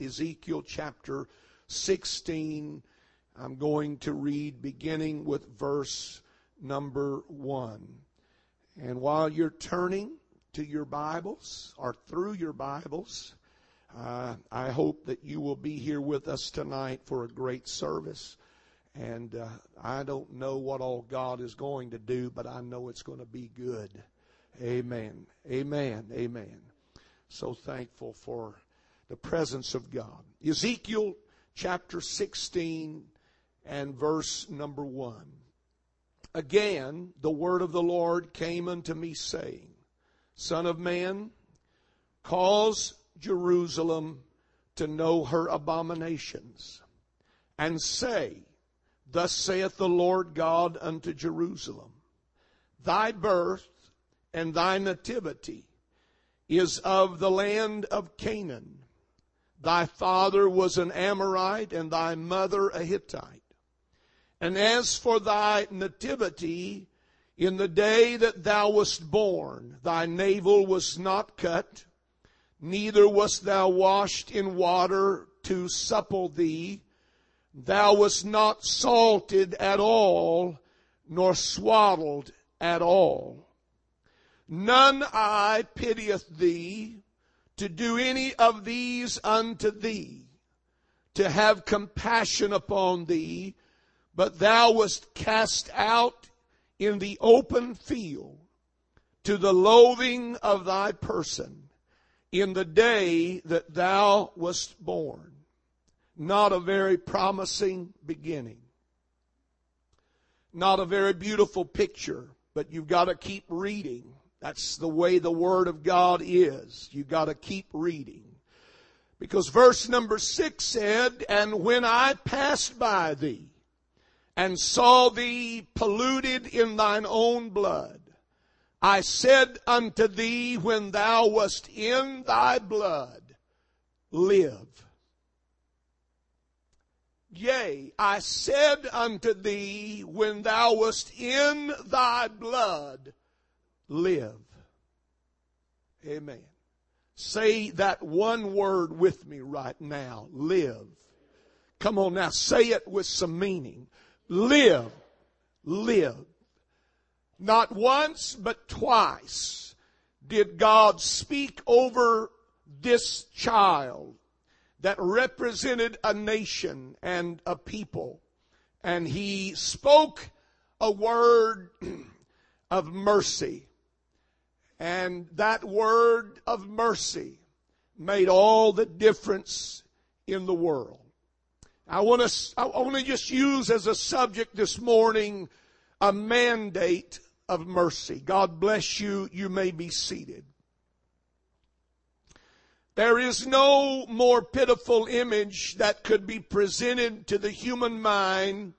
Ezekiel chapter 16. I'm going to read beginning with verse number 1. And while you're turning to your Bibles or through your Bibles, uh, I hope that you will be here with us tonight for a great service. And uh, I don't know what all God is going to do, but I know it's going to be good. Amen. Amen. Amen. So thankful for the presence of God. Ezekiel chapter 16 and verse number 1. Again, the word of the Lord came unto me, saying, Son of man, cause Jerusalem to know her abominations, and say, Thus saith the Lord God unto Jerusalem, Thy birth and thy nativity is of the land of Canaan. Thy father was an Amorite, and thy mother a Hittite. And as for thy nativity, in the day that thou wast born, thy navel was not cut, neither wast thou washed in water to supple thee. Thou wast not salted at all, nor swaddled at all. None eye pitieth thee to do any of these unto thee, to have compassion upon thee, but thou wast cast out in the open field to the loathing of thy person in the day that thou wast born. Not a very promising beginning. Not a very beautiful picture, but you've got to keep reading that's the way the Word of God is. You gotta keep reading. Because verse number six said, And when I passed by thee, and saw thee polluted in thine own blood, I said unto thee when thou wast in thy blood, live. Yea, I said unto thee when thou wast in thy blood, live. Amen. Say that one word with me right now. Live. Come on now, say it with some meaning. Live. Live. Not once, but twice did God speak over this child that represented a nation and a people. And he spoke a word of mercy. And that word of mercy made all the difference in the world. I want to, I want to just use as a subject this morning a mandate of mercy. God bless you. You may be seated. There is no more pitiful image that could be presented to the human mind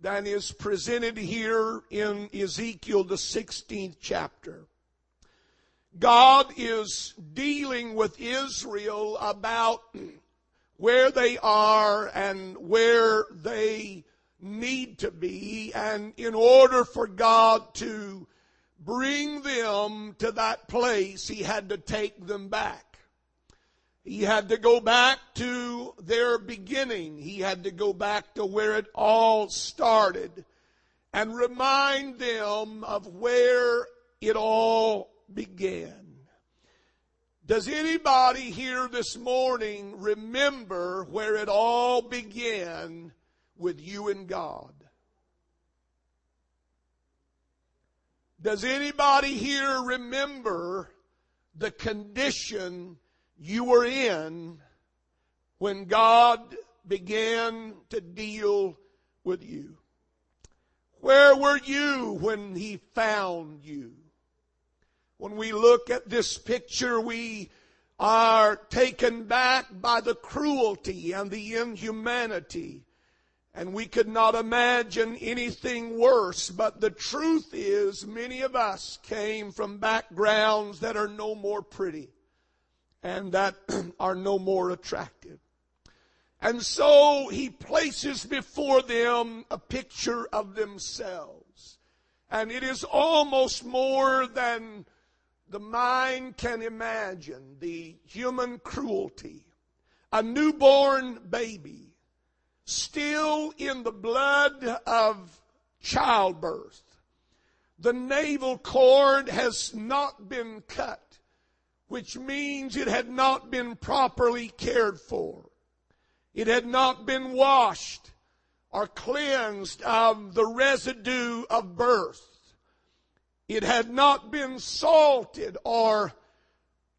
than is presented here in Ezekiel, the 16th chapter. God is dealing with Israel about where they are and where they need to be. And in order for God to bring them to that place, He had to take them back. He had to go back to their beginning. He had to go back to where it all started and remind them of where it all began. Does anybody here this morning remember where it all began with you and God? Does anybody here remember the condition you were in when God began to deal with you? Where were you when He found you? When we look at this picture, we are taken back by the cruelty and the inhumanity. And we could not imagine anything worse, but the truth is many of us came from backgrounds that are no more pretty and that are no more attractive. And so he places before them a picture of themselves. And it is almost more than the mind can imagine the human cruelty a newborn baby, still in the blood of childbirth. The navel cord has not been cut, which means it had not been properly cared for. It had not been washed or cleansed of the residue of birth. It had not been salted or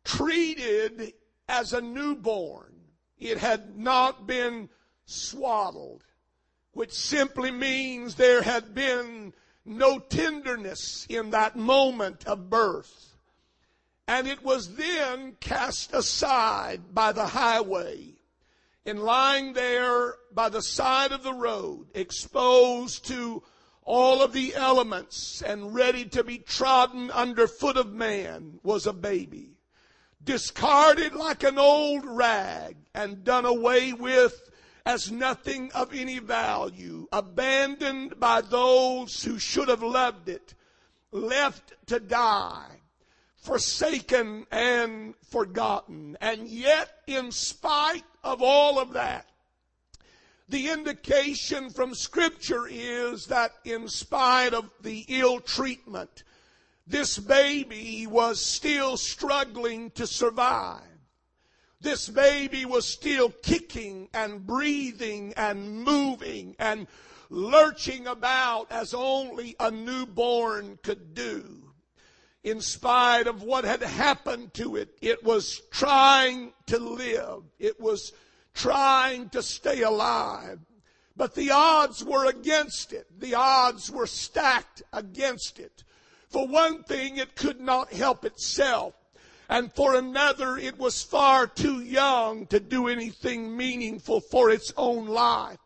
treated as a newborn. It had not been swaddled, which simply means there had been no tenderness in that moment of birth. And it was then cast aside by the highway and lying there by the side of the road, exposed to all of the elements and ready to be trodden underfoot of man, was a baby. Discarded like an old rag and done away with as nothing of any value, abandoned by those who should have loved it, left to die, forsaken and forgotten. And yet, in spite of all of that, the indication from scripture is that in spite of the ill treatment, this baby was still struggling to survive. This baby was still kicking and breathing and moving and lurching about as only a newborn could do in spite of what had happened to it, it was trying to live. It was trying to stay alive. But the odds were against it. The odds were stacked against it. For one thing, it could not help itself. And for another, it was far too young to do anything meaningful for its own life.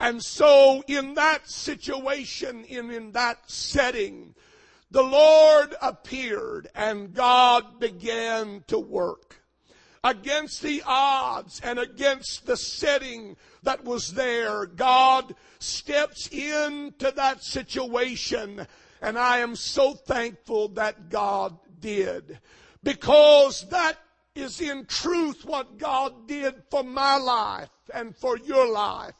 And so in that situation, in, in that setting, the Lord appeared and God began to work. Against the odds and against the setting that was there, God steps into that situation and I am so thankful that God did. Because that is in truth what God did for my life and for your life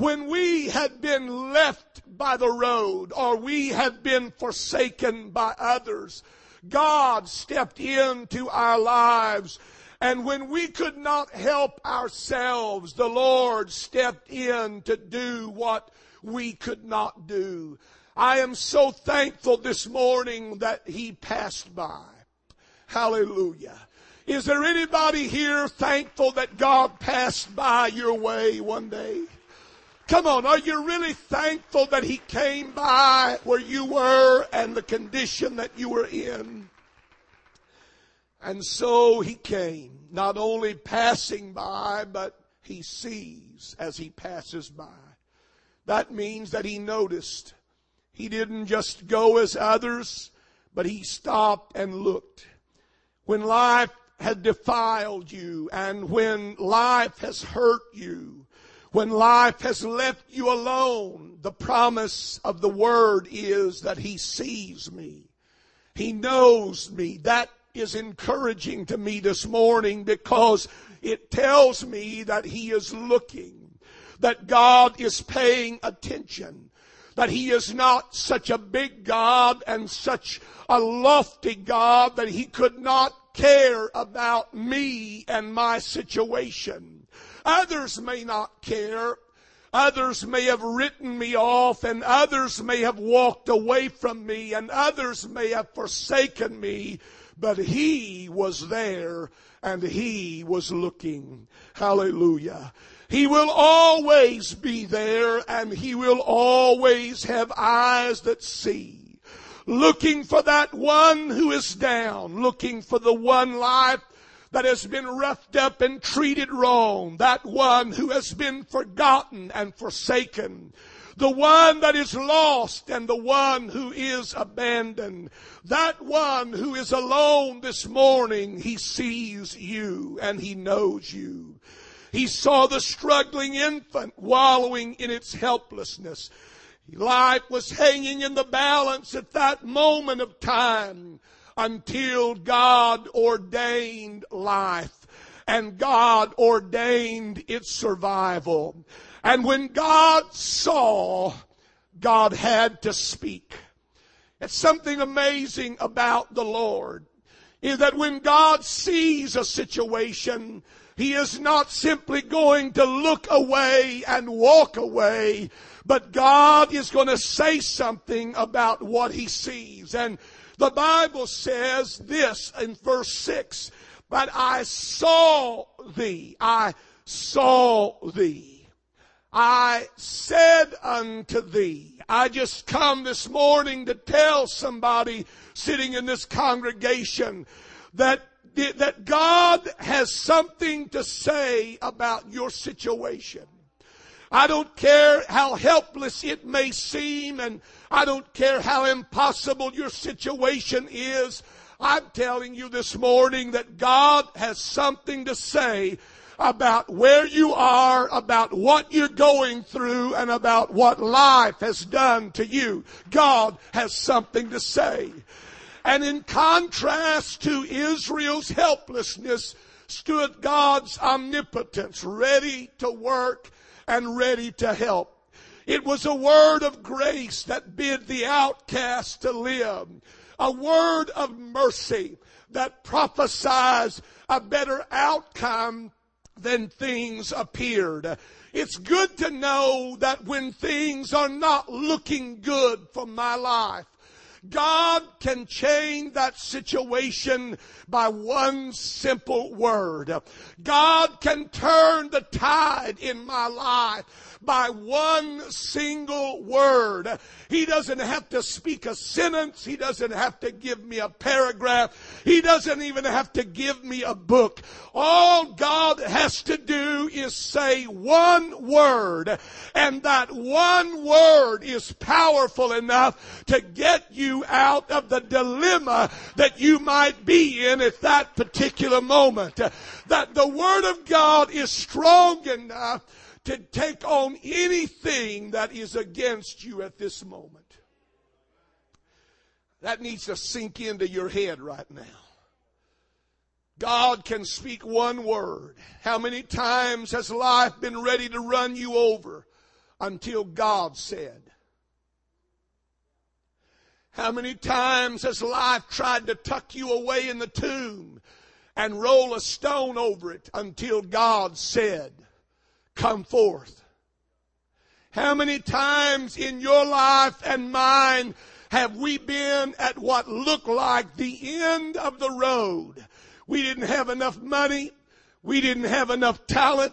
when we had been left by the road or we had been forsaken by others, God stepped into our lives. And when we could not help ourselves, the Lord stepped in to do what we could not do. I am so thankful this morning that He passed by. Hallelujah. Is there anybody here thankful that God passed by your way one day? Come on, are you really thankful that He came by where you were and the condition that you were in? And so He came, not only passing by, but He sees as He passes by. That means that He noticed. He didn't just go as others, but He stopped and looked. When life had defiled you and when life has hurt you, when life has left you alone, the promise of the word is that he sees me. He knows me. That is encouraging to me this morning because it tells me that he is looking, that God is paying attention, that he is not such a big God and such a lofty God that he could not care about me and my situation. Others may not care. Others may have written me off and others may have walked away from me and others may have forsaken me, but he was there and he was looking. Hallelujah. He will always be there and he will always have eyes that see. Looking for that one who is down, looking for the one life that has been roughed up and treated wrong, that one who has been forgotten and forsaken, the one that is lost and the one who is abandoned, that one who is alone this morning, he sees you and he knows you. He saw the struggling infant wallowing in its helplessness. Life was hanging in the balance at that moment of time until God ordained life. and God ordained its survival. And when God saw, God had to speak. It's something amazing about the Lord is that when God sees a situation, He is not simply going to look away and walk away, but God is going to say something about what He sees. And the Bible says this in verse 6, but I saw thee, I saw thee. I said unto thee, I just come this morning to tell somebody sitting in this congregation that that God has something to say about your situation. I don't care how helpless it may seem and I don't care how impossible your situation is. I'm telling you this morning that God has something to say about where you are, about what you're going through, and about what life has done to you. God has something to say. And in contrast to Israel's helplessness stood God's omnipotence, ready to work and ready to help. It was a word of grace that bid the outcast to live. A word of mercy that prophesies a better outcome than things appeared. It's good to know that when things are not looking good for my life, God can change that situation by one simple word. God can turn the tide in my life by one single word. He doesn't have to speak a sentence. He doesn't have to give me a paragraph. He doesn't even have to give me a book. All God has to do is say one word and that one word is powerful enough to get you out of the dilemma that you might be in at that particular moment. That the Word of God is strong enough to take on anything that is against you at this moment. That needs to sink into your head right now. God can speak one word. How many times has life been ready to run you over until God said? How many times has life tried to tuck you away in the tomb and roll a stone over it until God said? Come forth. How many times in your life and mine have we been at what looked like the end of the road? We didn't have enough money. We didn't have enough talent.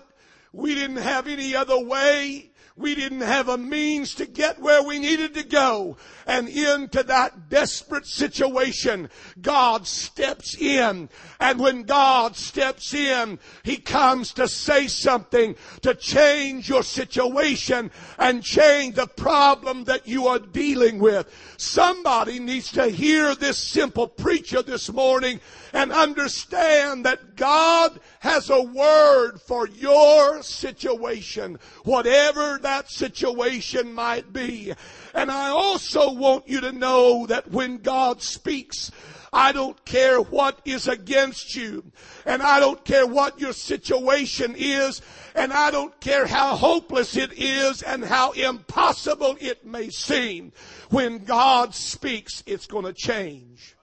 We didn't have any other way. We didn't have a means to get where we needed to go. And into that desperate situation, God steps in. And when God steps in, He comes to say something to change your situation and change the problem that you are dealing with. Somebody needs to hear this simple preacher this morning and understand that God has a word for your situation, whatever that situation might be. And I also want you to know that when God speaks, I don't care what is against you. And I don't care what your situation is. And I don't care how hopeless it is and how impossible it may seem. When God speaks, it's going to change.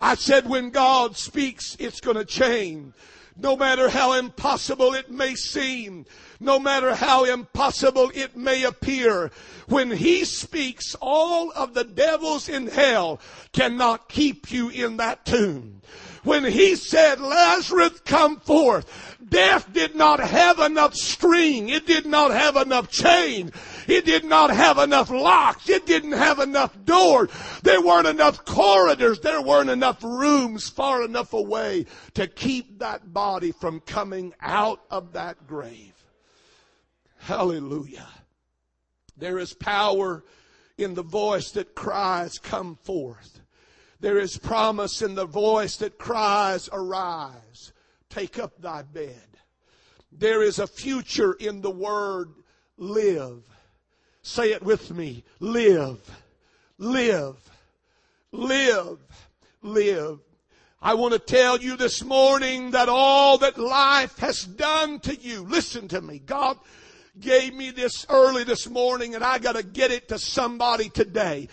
I said when God speaks, it's going to change. No matter how impossible it may seem, no matter how impossible it may appear, when He speaks, all of the devils in hell cannot keep you in that tomb. When He said, Lazarus, come forth, death did not have enough string. It did not have enough chain. It did not have enough locks. It didn't have enough doors. There weren't enough corridors. There weren't enough rooms far enough away to keep that body from coming out of that grave. Hallelujah. There is power in the voice that cries, come forth. There is promise in the voice that cries, arise. Take up thy bed. There is a future in the word live. Say it with me. Live. Live. Live. Live. I want to tell you this morning that all that life has done to you, listen to me, God gave me this early this morning and I gotta get it to somebody today.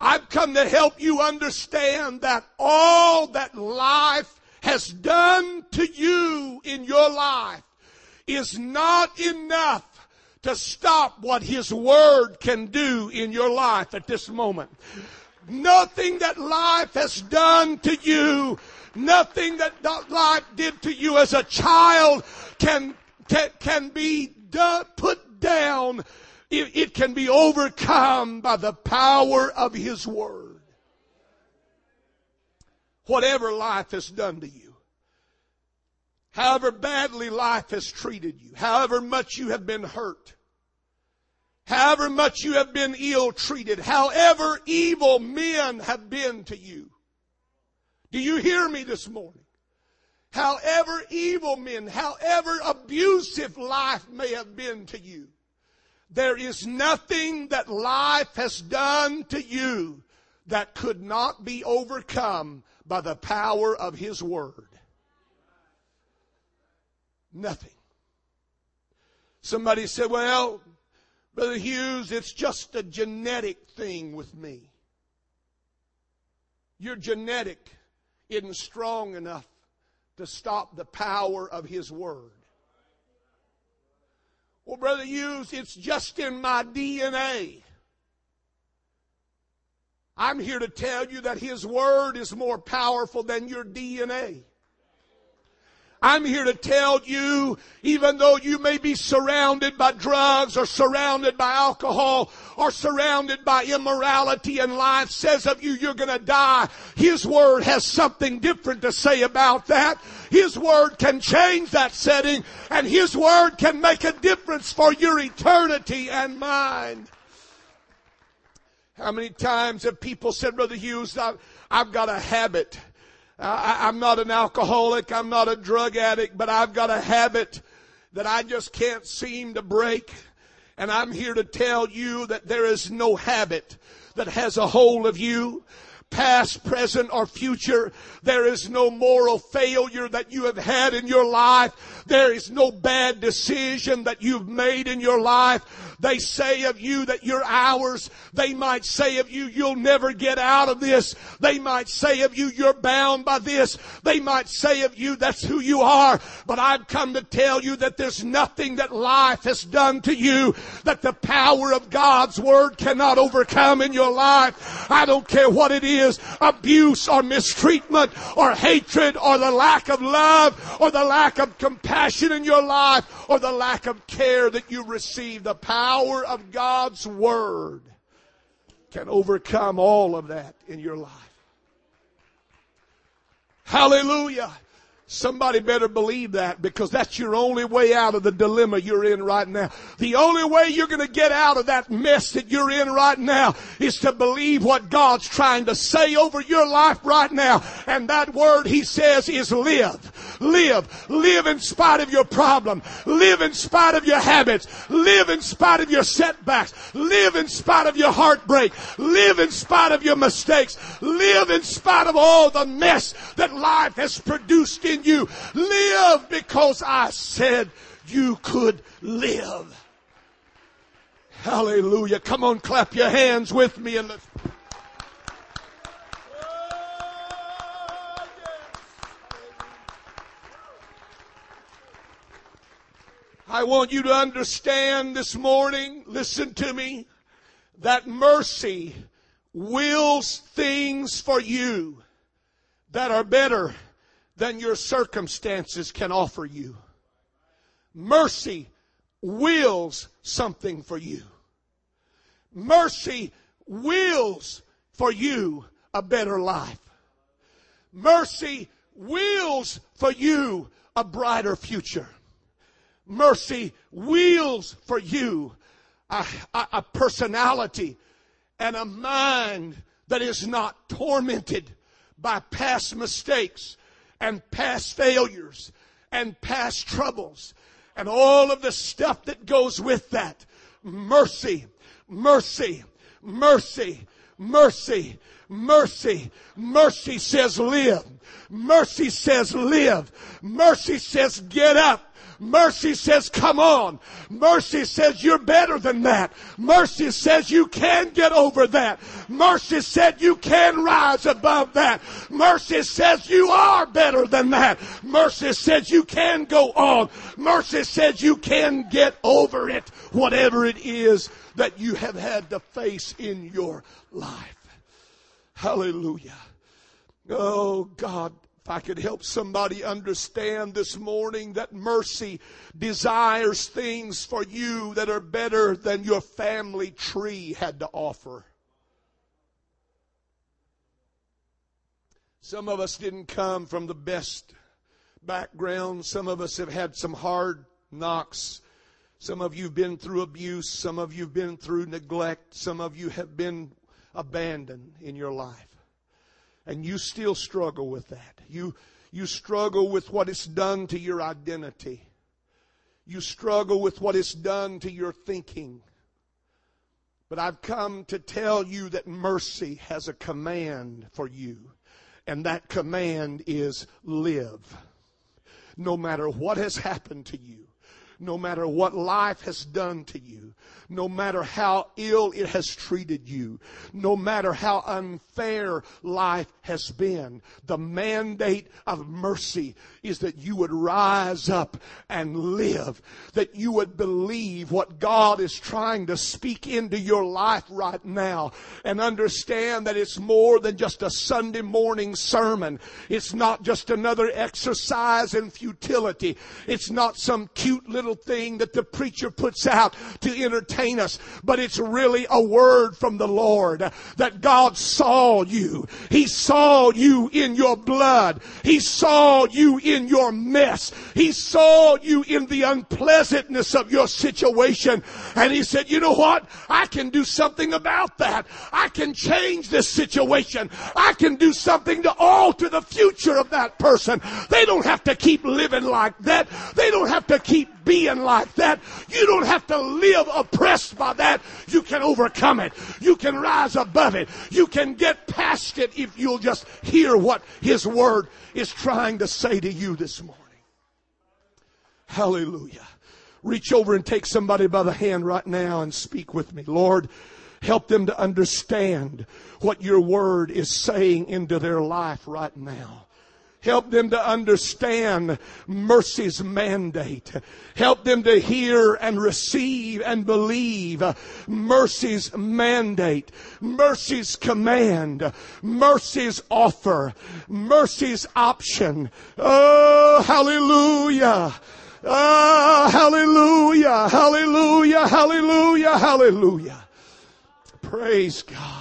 I've come to help you understand that all that life has done to you in your life is not enough to stop what His Word can do in your life at this moment. Nothing that life has done to you, nothing that life did to you as a child can, can, can be put down. It, it can be overcome by the power of His Word. Whatever life has done to you, however badly life has treated you, however much you have been hurt, however much you have been ill treated, however evil men have been to you. Do you hear me this morning? However evil men, however abusive life may have been to you, there is nothing that life has done to you that could not be overcome by the power of His Word. Nothing. Somebody said, well, Brother Hughes, it's just a genetic thing with me. Your genetic isn't strong enough to stop the power of His Word. Well, Brother Hughes, it's just in my DNA. I'm here to tell you that His Word is more powerful than your DNA. I'm here to tell you, even though you may be surrounded by drugs or surrounded by alcohol or surrounded by immorality and life says of you you're gonna die, His Word has something different to say about that. His Word can change that setting and His Word can make a difference for your eternity and mine. How many times have people said, Brother Hughes, I've, I've got a habit I, I'm not an alcoholic. I'm not a drug addict, but I've got a habit that I just can't seem to break. And I'm here to tell you that there is no habit that has a hold of you past, present, or future. There is no moral failure that you have had in your life. There is no bad decision that you've made in your life. They say of you that you're ours. They might say of you, you'll never get out of this. They might say of you, you're bound by this. They might say of you, that's who you are. But I've come to tell you that there's nothing that life has done to you that the power of God's Word cannot overcome in your life. I don't care what it is, abuse or mistreatment or hatred or the lack of love or the lack of compassion in your life or the lack of care that you receive. The power power of God's Word can overcome all of that in your life. Hallelujah. Somebody better believe that because that's your only way out of the dilemma you're in right now. The only way you're going to get out of that mess that you're in right now is to believe what God's trying to say over your life right now. And that word he says is live. Live. Live in spite of your problem. Live in spite of your habits. Live in spite of your setbacks. Live in spite of your heartbreak. Live in spite of your mistakes. Live in spite of all the mess that life has produced in you. Live because I said you could live. Hallelujah. Come on, clap your hands with me and let's. I want you to understand this morning, listen to me, that mercy wills things for you that are better than your circumstances can offer you. Mercy wills something for you. Mercy wills for you a better life. Mercy wills for you a brighter future mercy wills for you a, a, a personality and a mind that is not tormented by past mistakes and past failures and past troubles and all of the stuff that goes with that. Mercy, mercy, mercy, mercy. Mercy. Mercy says live. Mercy says live. Mercy says get up. Mercy says, come on. Mercy says you're better than that. Mercy says you can get over that. Mercy said you can rise above that. Mercy says you are better than that. Mercy says you can go on. Mercy says you can get over it, whatever it is that you have had to face in your life. Hallelujah. Oh God, if I could help somebody understand this morning that mercy desires things for you that are better than your family tree had to offer. Some of us didn't come from the best background. Some of us have had some hard knocks. Some of you have been through abuse. Some of you have been through neglect. Some of you have been abandoned in your life and you still struggle with that. You, you struggle with what it's done to your identity. You struggle with what it's done to your thinking. But I've come to tell you that mercy has a command for you. And that command is live. No matter what has happened to you, no matter what life has done to you, no matter how ill it has treated you, no matter how unfair life has been, the mandate of mercy is that you would rise up and live, that you would believe what God is trying to speak into your life right now and understand that it's more than just a Sunday morning sermon. It's not just another exercise in futility. It's not some cute little thing that the preacher puts out to entertain us, but it's really a word from the Lord that God saw you. He saw you in your blood. He saw you in your mess. He saw you in the unpleasantness of your situation. And he said, you know what? I can do something about that. I can change this situation. I can do something to alter the future of that person. They don't have to keep living like that. They don't have to keep being like that. You don't have to live oppressed by that. You can overcome it. You can rise above it. You can get past it if you'll just hear what His Word is trying to say to you this morning. Hallelujah. Reach over and take somebody by the hand right now and speak with me. Lord, help them to understand what your word is saying into their life right now. Help them to understand mercy's mandate. Help them to hear and receive and believe mercy's mandate, mercy's command, mercy's offer, mercy's option. Oh, hallelujah. Oh, hallelujah, hallelujah, hallelujah, hallelujah. Praise God.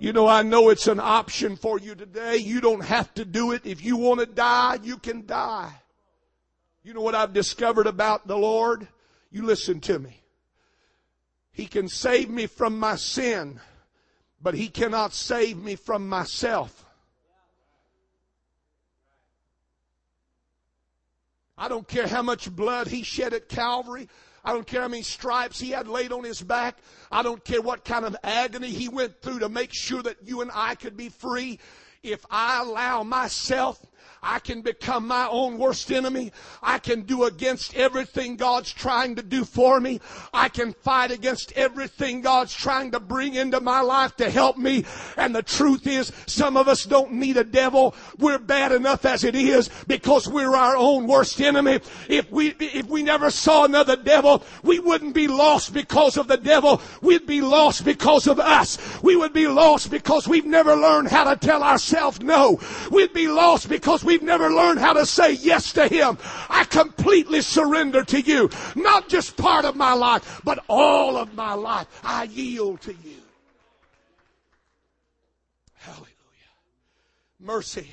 You know, I know it's an option for you today. You don't have to do it. If you want to die, you can die. You know what I've discovered about the Lord? You listen to me. He can save me from my sin, but He cannot save me from myself. I don't care how much blood He shed at Calvary. I don't care how many stripes he had laid on his back. I don't care what kind of agony he went through to make sure that you and I could be free. If I allow myself I can become my own worst enemy. I can do against everything God's trying to do for me. I can fight against everything God's trying to bring into my life to help me. And the truth is, some of us don't need a devil. We're bad enough as it is because we're our own worst enemy. If we, if we never saw another devil, we wouldn't be lost because of the devil. We'd be lost because of us. We would be lost because we've never learned how to tell ourselves no. We'd be lost because we've never learned how to say yes to Him. I completely surrender to you. Not just part of my life, but all of my life. I yield to you. Hallelujah. Mercy.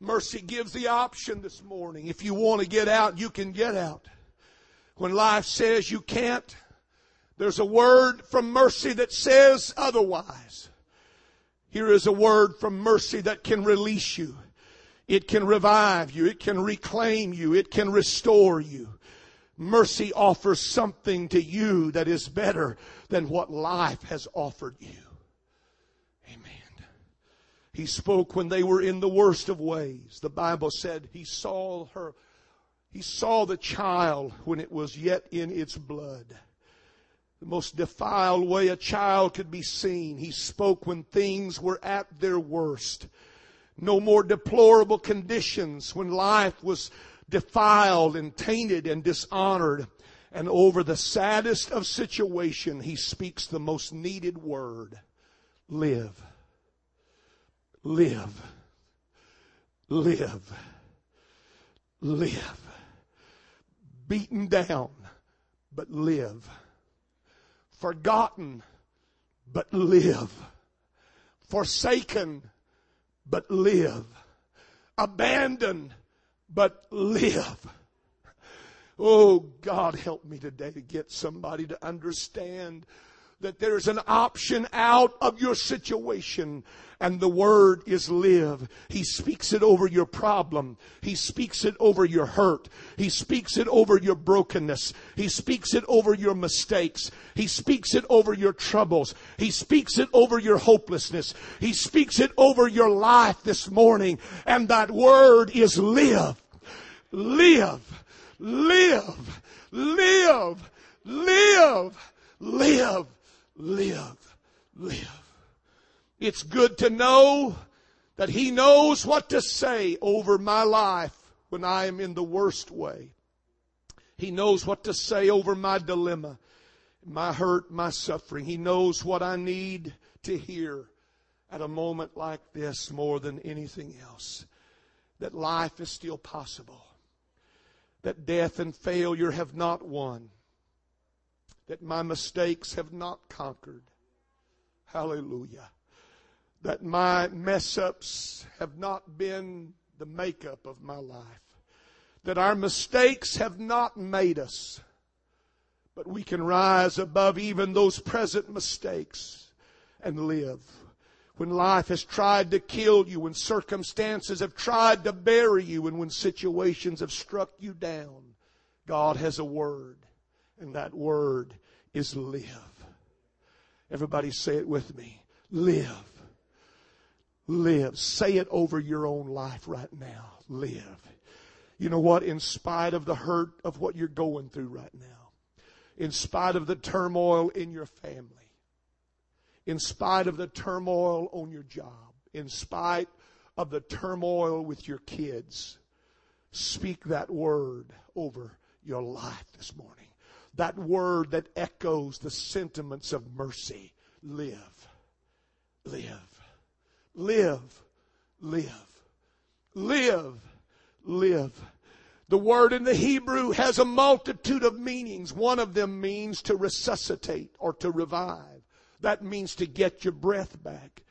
Mercy gives the option this morning. If you want to get out, you can get out. When life says you can't, there's a word from mercy that says otherwise. Here is a word from mercy that can release you. It can revive you. It can reclaim you. It can restore you. Mercy offers something to you that is better than what life has offered you. Amen. He spoke when they were in the worst of ways. The Bible said he saw her, he saw the child when it was yet in its blood. The most defiled way a child could be seen. He spoke when things were at their worst. No more deplorable conditions when life was defiled and tainted and dishonored. And over the saddest of situation, he speaks the most needed word. Live. Live. Live. Live. Beaten down, but live. Forgotten, but live. Forsaken, but live. Abandon, but live. Oh, God, help me today to get somebody to understand that there's an option out of your situation and the word is live. He speaks it over your problem. He speaks it over your hurt. He speaks it over your brokenness. He speaks it over your mistakes. He speaks it over your troubles. He speaks it over your hopelessness. He speaks it over your life this morning. And that word is live. Live. Live. Live. Live. Live live, live. It's good to know that He knows what to say over my life when I am in the worst way. He knows what to say over my dilemma, my hurt, my suffering. He knows what I need to hear at a moment like this more than anything else. That life is still possible. That death and failure have not won that my mistakes have not conquered. Hallelujah. That my mess ups have not been the makeup of my life. That our mistakes have not made us. But we can rise above even those present mistakes and live. When life has tried to kill you, when circumstances have tried to bury you, and when situations have struck you down, God has a word and that word is live. Everybody say it with me. Live. Live. Say it over your own life right now. Live. You know what? In spite of the hurt of what you're going through right now, in spite of the turmoil in your family, in spite of the turmoil on your job, in spite of the turmoil with your kids, speak that word over your life this morning. That word that echoes the sentiments of mercy. Live. Live. Live. Live. Live. Live. The word in the Hebrew has a multitude of meanings. One of them means to resuscitate or to revive. That means to get your breath back.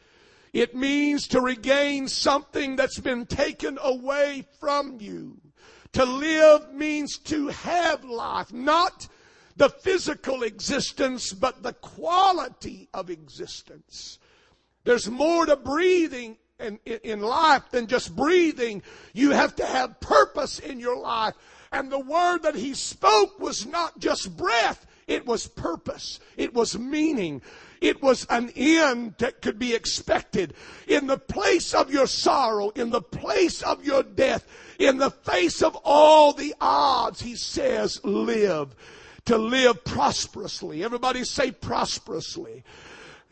It means to regain something that's been taken away from you. To live means to have life, not the physical existence, but the quality of existence. There's more to breathing in, in, life than just breathing. You have to have purpose in your life. And the word that he spoke was not just breath, it was purpose. It was meaning. It was an end that could be expected. In the place of your sorrow, in the place of your death, in the face of all the odds, he says, live to live prosperously. Everybody say prosperously.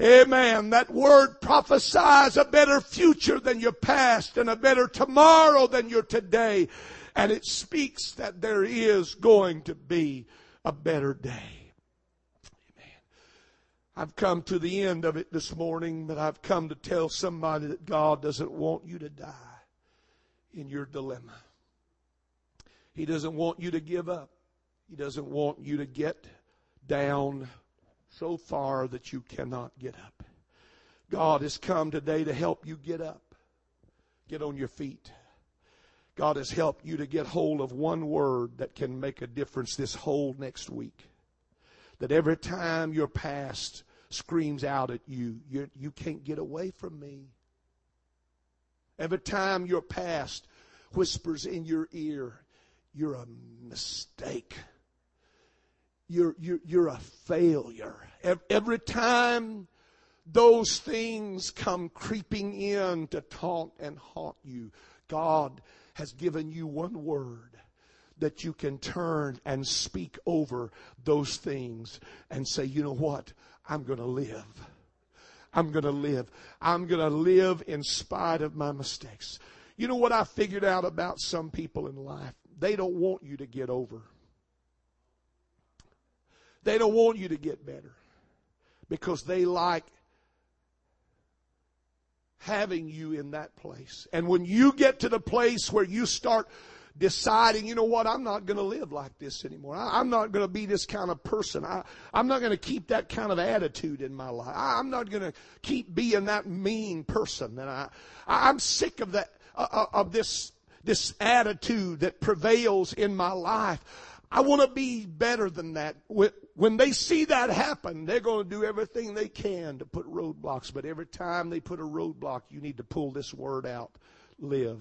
Amen. That word prophesies a better future than your past and a better tomorrow than your today. And it speaks that there is going to be a better day. Amen. I've come to the end of it this morning, but I've come to tell somebody that God doesn't want you to die in your dilemma. He doesn't want you to give up. He doesn't want you to get down so far that you cannot get up. God has come today to help you get up, get on your feet. God has helped you to get hold of one word that can make a difference this whole next week. That every time your past screams out at you, you, you can't get away from me. Every time your past whispers in your ear, you're a mistake you're, you're, you're a failure. Every time those things come creeping in to taunt and haunt you. God has given you one word that you can turn and speak over those things and say, you know what? I'm going to live. I'm going to live. I'm going to live in spite of my mistakes. You know what I figured out about some people in life? They don't want you to get over. They don't want you to get better because they like having you in that place. And when you get to the place where you start deciding, you know what, I'm not going to live like this anymore. I, am not going to be this kind of person. I, I'm not going to keep that kind of attitude in my life. I, I'm not going to keep being that mean person. And I, I'm sick of that, uh, uh, of this, this attitude that prevails in my life. I want to be better than that. They see that happen, they're going to do everything they can to put roadblocks. But every time they put a roadblock, you need to pull this word out. Live.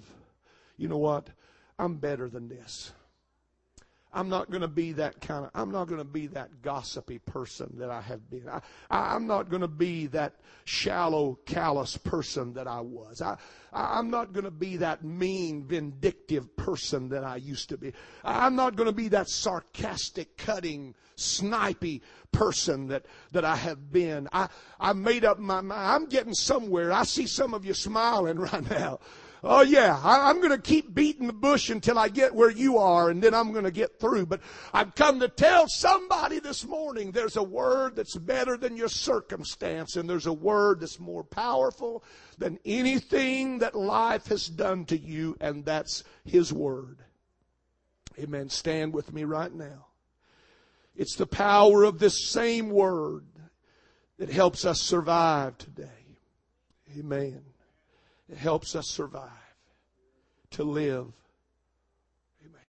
You know what? I'm better than this. I'm not going to be that kind of, I'm not going to be that gossipy person that I have been. I, I, am not going to be that shallow, callous person that I was. I, I, I'm not going to be that mean, vindictive person that I used to be. I'm not going to be that sarcastic, cutting, snipey person that, that I have been. I, I made up my mind. I'm getting somewhere. I see some of you smiling right now. Oh yeah, I, am going to keep beating the bush until I get where you are and then I'm going to get through. But I've come to tell somebody this morning there's a word that's better than your circumstance and there's a word that's more powerful than anything that life has done to you and that's His word. Amen. Stand with me right now. It's the power of this same word that helps us survive today. Amen. It helps us survive, to live